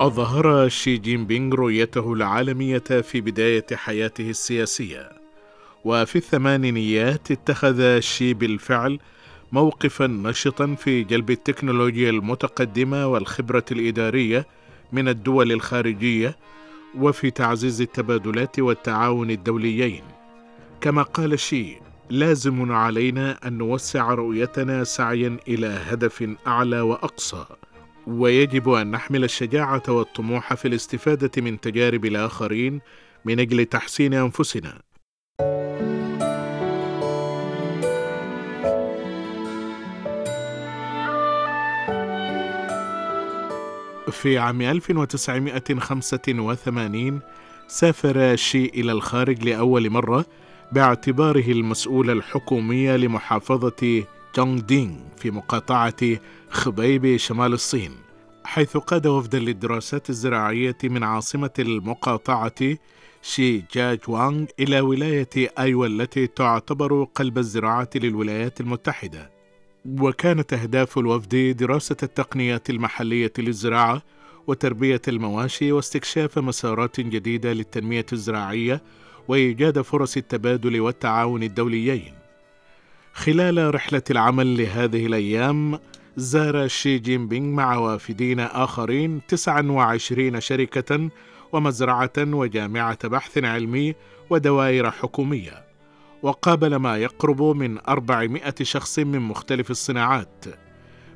أظهر شي جين بينغ رؤيته العالمية في بداية حياته السياسية وفي الثمانينيات اتخذ شي بالفعل موقفا نشطا في جلب التكنولوجيا المتقدمة والخبرة الإدارية من الدول الخارجية وفي تعزيز التبادلات والتعاون الدوليين. كما قال شي لازم علينا أن نوسع رؤيتنا سعيا إلى هدف أعلى وأقصى. ويجب أن نحمل الشجاعة والطموح في الاستفادة من تجارب الآخرين من أجل تحسين أنفسنا. في عام 1985 سافر شي إلى الخارج لأول مرة باعتباره المسؤول الحكومي لمحافظة جونغ دينغ في مقاطعة خبيب شمال الصين حيث قاد وفدا للدراسات الزراعية من عاصمة المقاطعة شي جاج وانغ إلى ولاية أيوا التي تعتبر قلب الزراعة للولايات المتحدة. وكانت أهداف الوفد دراسة التقنيات المحلية للزراعة وتربية المواشي واستكشاف مسارات جديدة للتنمية الزراعية وإيجاد فرص التبادل والتعاون الدوليين. خلال رحلة العمل لهذه الأيام زار شي جين بينغ مع وافدين آخرين 29 شركة ومزرعة وجامعة بحث علمي ودوائر حكومية وقابل ما يقرب من 400 شخص من مختلف الصناعات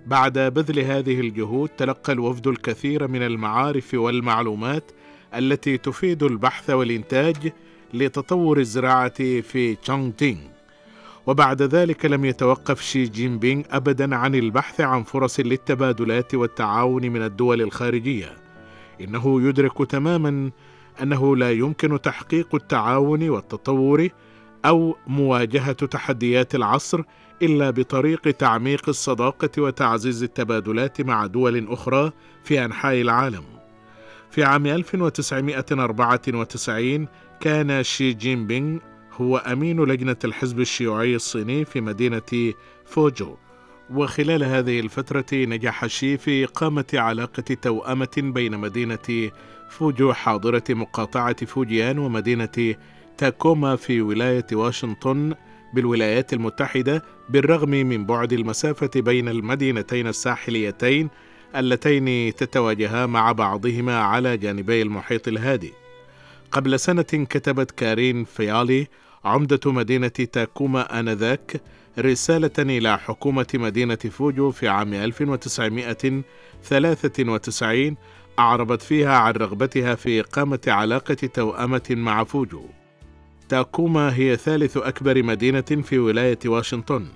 بعد بذل هذه الجهود تلقى الوفد الكثير من المعارف والمعلومات التي تفيد البحث والإنتاج لتطور الزراعة في تشونغ تينغ وبعد ذلك لم يتوقف شي جين بينغ أبدا عن البحث عن فرص للتبادلات والتعاون من الدول الخارجية إنه يدرك تماما أنه لا يمكن تحقيق التعاون والتطور أو مواجهة تحديات العصر إلا بطريق تعميق الصداقة وتعزيز التبادلات مع دول أخرى في أنحاء العالم. في عام 1994 كان شي جين بينغ هو أمين لجنة الحزب الشيوعي الصيني في مدينة فوجو وخلال هذه الفترة نجح شي في إقامة علاقة توأمة بين مدينة فوجو حاضرة مقاطعة فوجيان ومدينة تاكوما في ولاية واشنطن بالولايات المتحدة بالرغم من بعد المسافة بين المدينتين الساحليتين اللتين تتواجهان مع بعضهما على جانبي المحيط الهادي. قبل سنة كتبت كارين فيالي عمدة مدينة تاكوما آنذاك رسالة إلى حكومة مدينة فوجو في عام 1993 أعربت فيها عن رغبتها في إقامة علاقة توأمة مع فوجو. تاكوما هي ثالث أكبر مدينة في ولاية واشنطن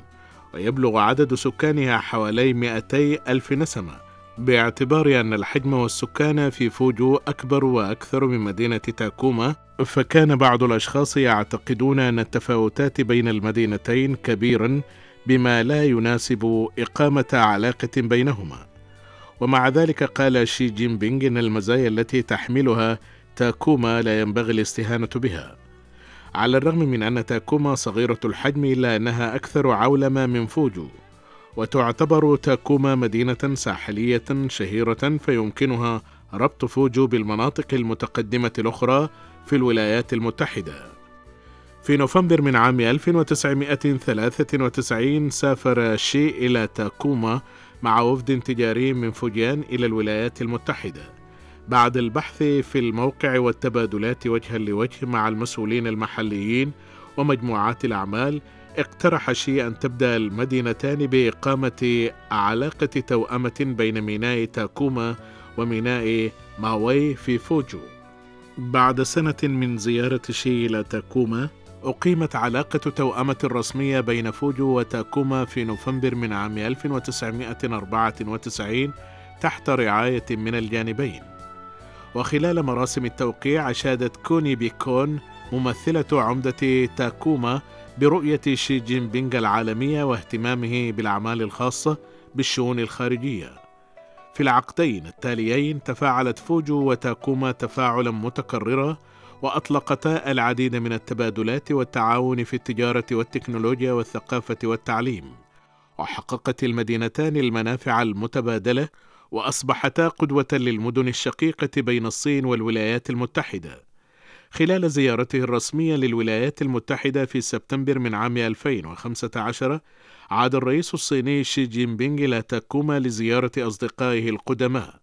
ويبلغ عدد سكانها حوالي 200 ألف نسمة باعتبار أن الحجم والسكان في فوجو أكبر وأكثر من مدينة تاكوما فكان بعض الأشخاص يعتقدون أن التفاوتات بين المدينتين كبيرا بما لا يناسب إقامة علاقة بينهما. ومع ذلك قال شي جين بينغ إن المزايا التي تحملها تاكوما لا ينبغي الاستهانة بها. على الرغم من أن تاكوما صغيرة الحجم إلا أنها أكثر عولمة من فوجو. وتعتبر تاكوما مدينة ساحلية شهيرة فيمكنها ربط فوجو بالمناطق المتقدمة الأخرى في الولايات المتحدة. في نوفمبر من عام 1993 سافر شي إلى تاكوما مع وفد تجاري من فوجيان إلى الولايات المتحدة. بعد البحث في الموقع والتبادلات وجها لوجه مع المسؤولين المحليين ومجموعات الأعمال اقترح شي أن تبدأ المدينتان بإقامة علاقة توأمة بين ميناء تاكوما وميناء ماوي في فوجو. بعد سنة من زيارة شي إلى تاكوما أقيمت علاقة توأمة رسمية بين فوجو وتاكوما في نوفمبر من عام 1994 تحت رعاية من الجانبين. وخلال مراسم التوقيع أشادت كوني بيكون ممثلة عمدة تاكوما برؤية شي جين بينغ العالمية واهتمامه بالأعمال الخاصة بالشؤون الخارجية. في العقدين التاليين تفاعلت فوجو وتاكوما تفاعلا متكررا وأطلقتا العديد من التبادلات والتعاون في التجارة والتكنولوجيا والثقافة والتعليم. وحققت المدينتان المنافع المتبادلة وأصبحتا قدوة للمدن الشقيقة بين الصين والولايات المتحدة خلال زيارته الرسمية للولايات المتحدة في سبتمبر من عام 2015 عاد الرئيس الصيني شي جين بينغ إلى تاكوما لزيارة أصدقائه القدماء.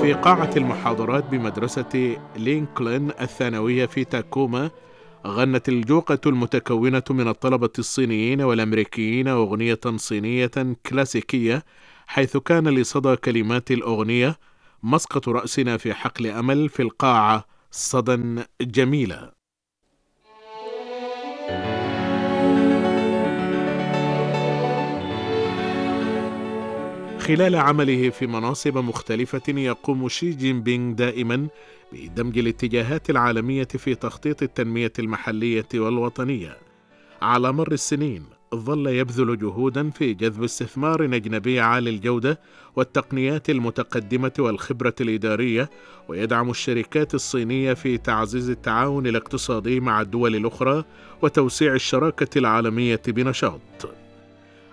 في قاعة المحاضرات بمدرسة لينكولن الثانوية في تاكوما غنت الجوقة المتكونة من الطلبة الصينيين والأمريكيين أغنية صينية كلاسيكية حيث كان لصدى كلمات الأغنية مسقط رأسنا في حقل أمل في القاعة صدى جميلة خلال عمله في مناصب مختلفة يقوم شي جين بينغ دائما بدمج الاتجاهات العالمية في تخطيط التنمية المحلية والوطنية. على مر السنين ظل يبذل جهودا في جذب استثمار أجنبي عالي الجودة والتقنيات المتقدمة والخبرة الإدارية ويدعم الشركات الصينية في تعزيز التعاون الاقتصادي مع الدول الأخرى وتوسيع الشراكة العالمية بنشاط.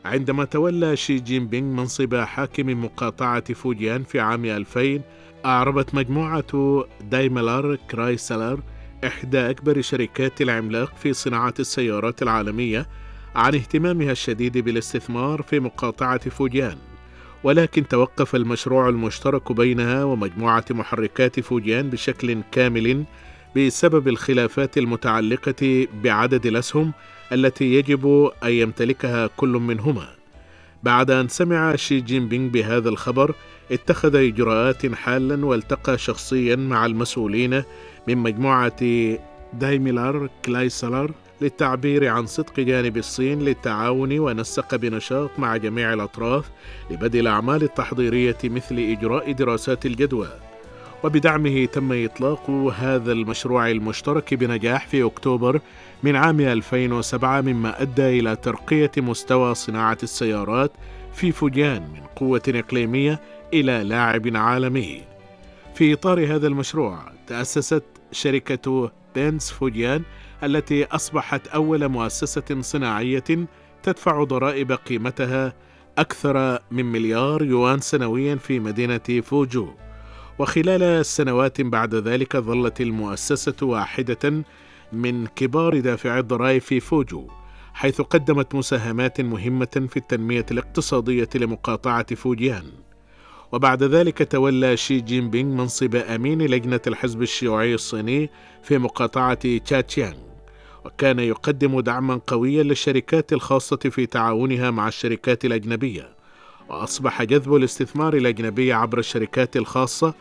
عندما تولى شي جين بينغ منصب حاكم مقاطعة فوجيان في عام 2000 أعربت مجموعة دايملر كرايسلر إحدى أكبر شركات العملاق في صناعة السيارات العالمية عن اهتمامها الشديد بالاستثمار في مقاطعة فوجيان ولكن توقف المشروع المشترك بينها ومجموعة محركات فوجيان بشكل كامل بسبب الخلافات المتعلقة بعدد الأسهم التي يجب أن يمتلكها كل منهما. بعد أن سمع شي جين بينغ بهذا الخبر، اتخذ إجراءات حالا والتقى شخصيا مع المسؤولين من مجموعة دايميلر كلايسلر للتعبير عن صدق جانب الصين للتعاون ونسق بنشاط مع جميع الأطراف لبدء الأعمال التحضيرية مثل إجراء دراسات الجدوى وبدعمه تم إطلاق هذا المشروع المشترك بنجاح في أكتوبر من عام 2007 مما أدى إلى ترقية مستوى صناعة السيارات في فوجيان من قوة إقليمية إلى لاعب عالمي. في إطار هذا المشروع تأسست شركة بنز فوجيان التي أصبحت أول مؤسسة صناعية تدفع ضرائب قيمتها أكثر من مليار يوان سنويا في مدينة فوجو. وخلال سنوات بعد ذلك ظلت المؤسسة واحدة من كبار دافعي الضرائب في فوجو حيث قدمت مساهمات مهمة في التنمية الاقتصادية لمقاطعة فوجيان وبعد ذلك تولى شي جين بينغ منصب أمين لجنة الحزب الشيوعي الصيني في مقاطعة تشاتشيانغ وكان يقدم دعما قويا للشركات الخاصة في تعاونها مع الشركات الأجنبية وأصبح جذب الاستثمار الأجنبي عبر الشركات الخاصة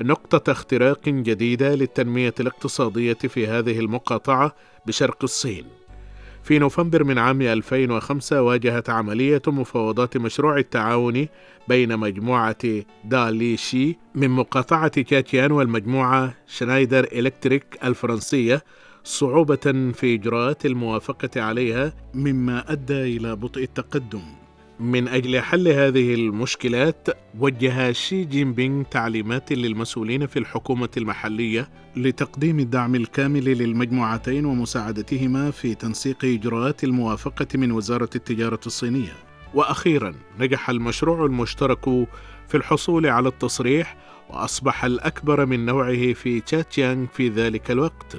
نقطة اختراق جديدة للتنمية الاقتصادية في هذه المقاطعة بشرق الصين. في نوفمبر من عام 2005 واجهت عملية مفاوضات مشروع التعاون بين مجموعة دالي شي من مقاطعة كاتيان والمجموعة شنايدر إلكتريك الفرنسية صعوبة في إجراءات الموافقة عليها مما أدى إلى بطء التقدم. من أجل حل هذه المشكلات وجه شي جين بينغ تعليمات للمسؤولين في الحكومة المحلية لتقديم الدعم الكامل للمجموعتين ومساعدتهما في تنسيق إجراءات الموافقة من وزارة التجارة الصينية. وأخيرا نجح المشروع المشترك في الحصول على التصريح وأصبح الأكبر من نوعه في تشاتيانغ في ذلك الوقت.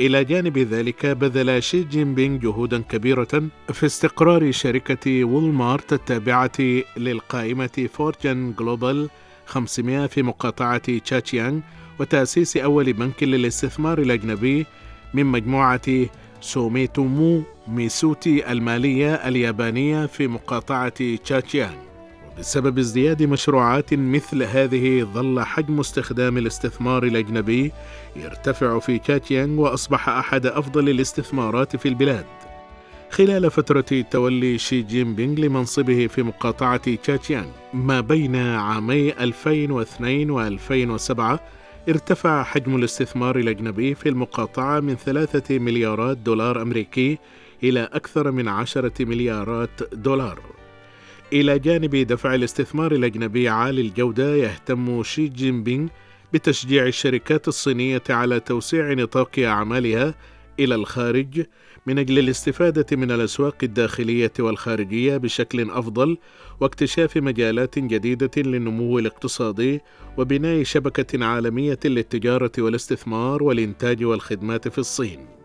إلى جانب ذلك بذل شي جين بينغ جهودا كبيرة في استقرار شركة وولمارت التابعة للقائمة Fortune Global 500 في مقاطعة تشجيانغ وتأسيس أول بنك للاستثمار الأجنبي من مجموعة سوميتومو ميتسوي المالية اليابانية في مقاطعة تشجيانغ. بسبب ازدياد مشروعات مثل هذه ظل حجم استخدام الاستثمار الأجنبي يرتفع في تشجيانغ وأصبح أحد أفضل الاستثمارات في البلاد. خلال فترة تولي شي جين بينغ لمنصبه في مقاطعة تشاتيانغ ما بين عامي 2002 و 2007 ارتفع حجم الاستثمار الأجنبي في المقاطعة من ثلاثة مليارات دولار أمريكي إلى أكثر من عشرة مليارات دولار. إلى جانب دفع الاستثمار الأجنبي عالي الجودة يهتم شي جين بينغ بتشجيع الشركات الصينية على توسيع نطاق أعمالها إلى الخارج من أجل الاستفادة من الأسواق الداخلية والخارجية بشكل أفضل واكتشاف مجالات جديدة للنمو الاقتصادي وبناء شبكة عالمية للتجارة والاستثمار والإنتاج والخدمات في الصين.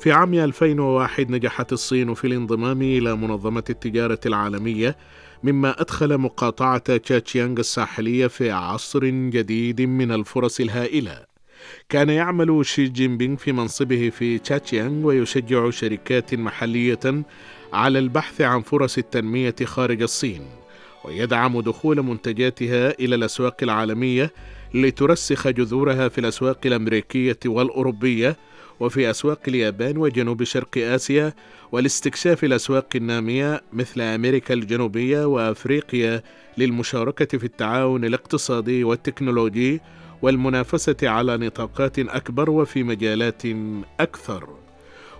في عام 2001 نجحت الصين في الانضمام إلى منظمة التجارة العالمية مما أدخل مقاطعة تشاتشيانغ الساحلية في عصر جديد من الفرص الهائلة. كان يعمل شي جين بينغ في منصبه في تشاتشيانغ ويشجع شركات محلية على البحث عن فرص التنمية خارج الصين ويدعم دخول منتجاتها إلى الأسواق العالمية لترسخ جذورها في الأسواق الأمريكية والأوروبية وفي أسواق اليابان وجنوب شرق آسيا والاستكشاف الأسواق النامية مثل أمريكا الجنوبية وأفريقيا للمشاركة في التعاون الاقتصادي والتكنولوجي والمنافسة على نطاقات أكبر وفي مجالات أكثر.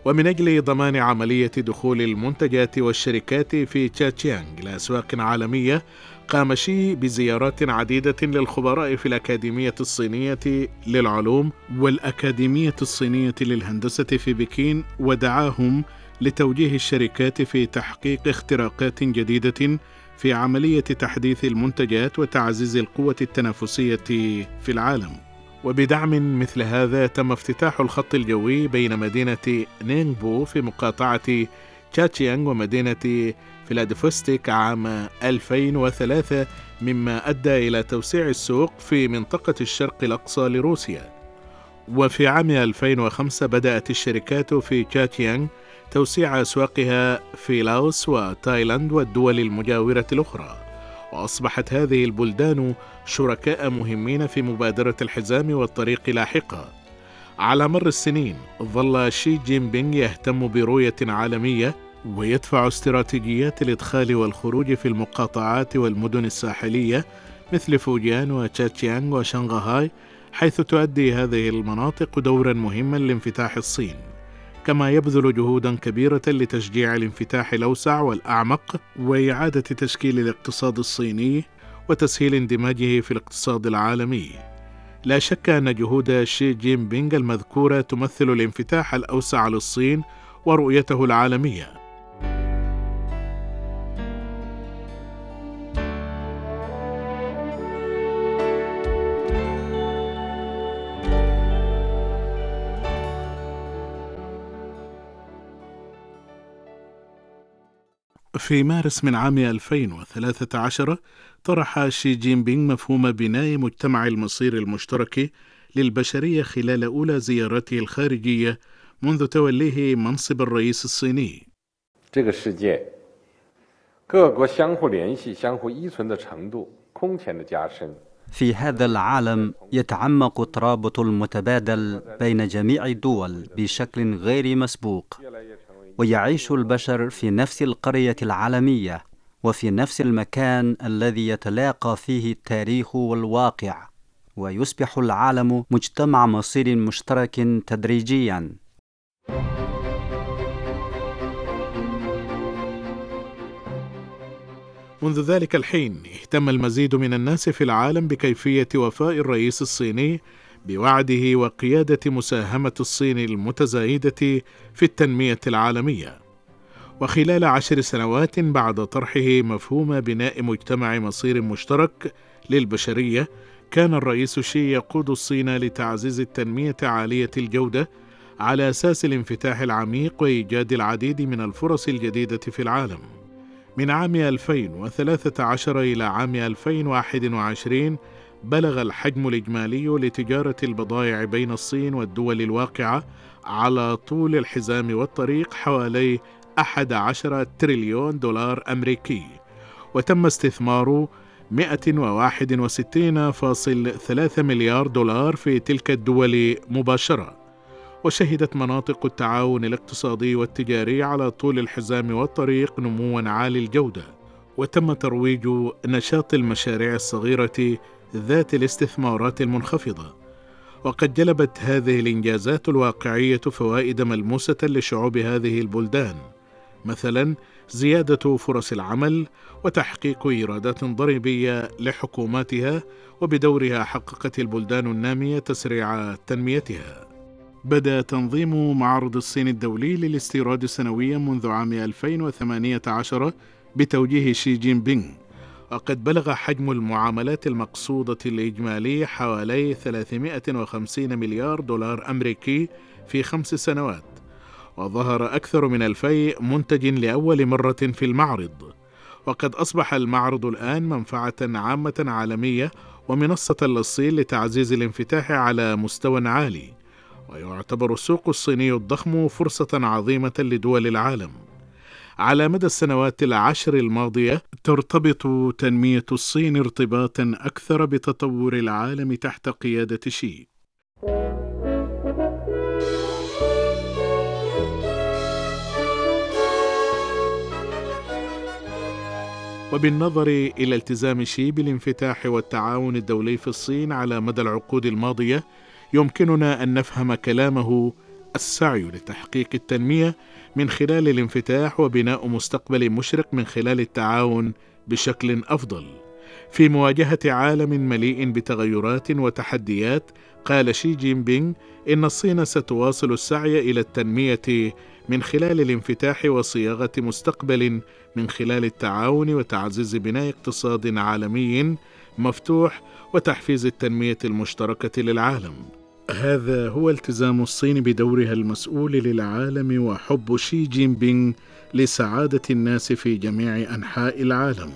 ومن أجل ضمان عملية دخول المنتجات والشركات في تشاتشيانغ لأسواق عالمية قام شي بزيارات عديدة للخبراء في الأكاديمية الصينية للعلوم والأكاديمية الصينية للهندسة في بكين ودعاهم لتوجيه الشركات في تحقيق اختراقات جديدة في عملية تحديث المنتجات وتعزيز القوة التنافسية في العالم. وبدعم مثل هذا تم افتتاح الخط الجوي بين مدينة نينغبو في مقاطعة تشاتشيانغ ومدينة فلاديفوستوك عام 2003 مما أدى إلى توسيع السوق في منطقة الشرق الأقصى لروسيا. وفي عام 2005 بدأت الشركات في تشاتشيانغ توسيع أسواقها في لاوس وتايلاند والدول المجاورة الأخرى. وأصبحت هذه البلدان شركاء مهمين في مبادرة الحزام والطريق لاحقا. على مر السنين ظل شي جين بينغ يهتم برؤية عالمية ويدفع استراتيجيات الإدخال والخروج في المقاطعات والمدن الساحلية مثل فوجيان وتشاتشيانغ وشنغهاي حيث تؤدي هذه المناطق دورا مهما لانفتاح الصين. كما يبذل جهودا كبيرة لتشجيع الانفتاح الأوسع والأعمق وإعادة تشكيل الاقتصاد الصيني وتسهيل اندماجه في الاقتصاد العالمي. لا شك أن جهود شي جين بينغ المذكورة تمثل الانفتاح الأوسع للصين ورؤيته العالمية. في مارس من عام 2013 طرح شي جين بينغ مفهوم بناء مجتمع المصير المشترك للبشرية خلال أولى زيارته الخارجية منذ توليه منصب الرئيس الصيني. في هذا العالم يتعمق الترابط المتبادل بين جميع الدول بشكل غير مسبوق ويعيش البشر في نفس القرية العالمية وفي نفس المكان الذي يتلاقى فيه التاريخ والواقع ويصبح العالم مجتمع مصير مشترك تدريجيا. منذ ذلك الحين اهتم المزيد من الناس في العالم بكيفية وفاء الرئيس الصيني بوعده وقيادة مساهمة الصين المتزايدة في التنمية العالمية. وخلال عشر سنوات بعد طرحه مفهوم بناء مجتمع مصير مشترك للبشرية كان الرئيس شي يقود الصين لتعزيز التنمية عالية الجودة على أساس الانفتاح العميق وإيجاد العديد من الفرص الجديدة في العالم. من عام 2013 إلى عام 2021 بلغ الحجم الإجمالي لتجارة البضائع بين الصين والدول الواقعة على طول الحزام والطريق حوالي 11 تريليون دولار أمريكي. وتم استثمار 161.3 مليار دولار في تلك الدول مباشرة. وشهدت مناطق التعاون الاقتصادي والتجاري على طول الحزام والطريق نموا عالي الجودة. وتم ترويج نشاط المشاريع الصغيرة ذات الاستثمارات المنخفضة. وقد جلبت هذه الإنجازات الواقعية فوائد ملموسة لشعوب هذه البلدان مثلا زيادة فرص العمل وتحقيق إيرادات ضريبية لحكوماتها وبدورها حققت البلدان النامية تسريع تنميتها. بدأ تنظيم معرض الصين الدولي للاستيراد سنويا منذ عام 2018 بتوجيه شي جين بينغ وقد بلغ حجم المعاملات المقصودة الإجمالي حوالي 350 مليار دولار أمريكي في خمس سنوات وظهر أكثر من ألفي منتج لأول مرة في المعرض. وقد أصبح المعرض الآن منفعة عامة عالمية ومنصة للصين لتعزيز الانفتاح على مستوى عالي ويعتبر السوق الصيني الضخم فرصة عظيمة لدول العالم. على مدى السنوات العشر الماضية ترتبط تنمية الصين ارتباطا أكثر بتطور العالم تحت قيادة شي. وبالنظر إلى التزام شي بالانفتاح والتعاون الدولي في الصين على مدى العقود الماضية يمكننا أن نفهم كلامه السعي لتحقيق التنمية من خلال الانفتاح وبناء مستقبل مشرق من خلال التعاون بشكل أفضل. في مواجهة عالم مليء بتغيرات وتحديات قال شي جين بينغ إن الصين ستواصل السعي إلى التنمية من خلال الانفتاح وصياغة مستقبل من خلال التعاون وتعزيز بناء اقتصاد عالمي مفتوح وتحفيز التنمية المشتركة للعالم. هذا هو التزام الصين بدورها المسؤول للعالم وحب شي جين بينغ لسعادة الناس في جميع أنحاء العالم.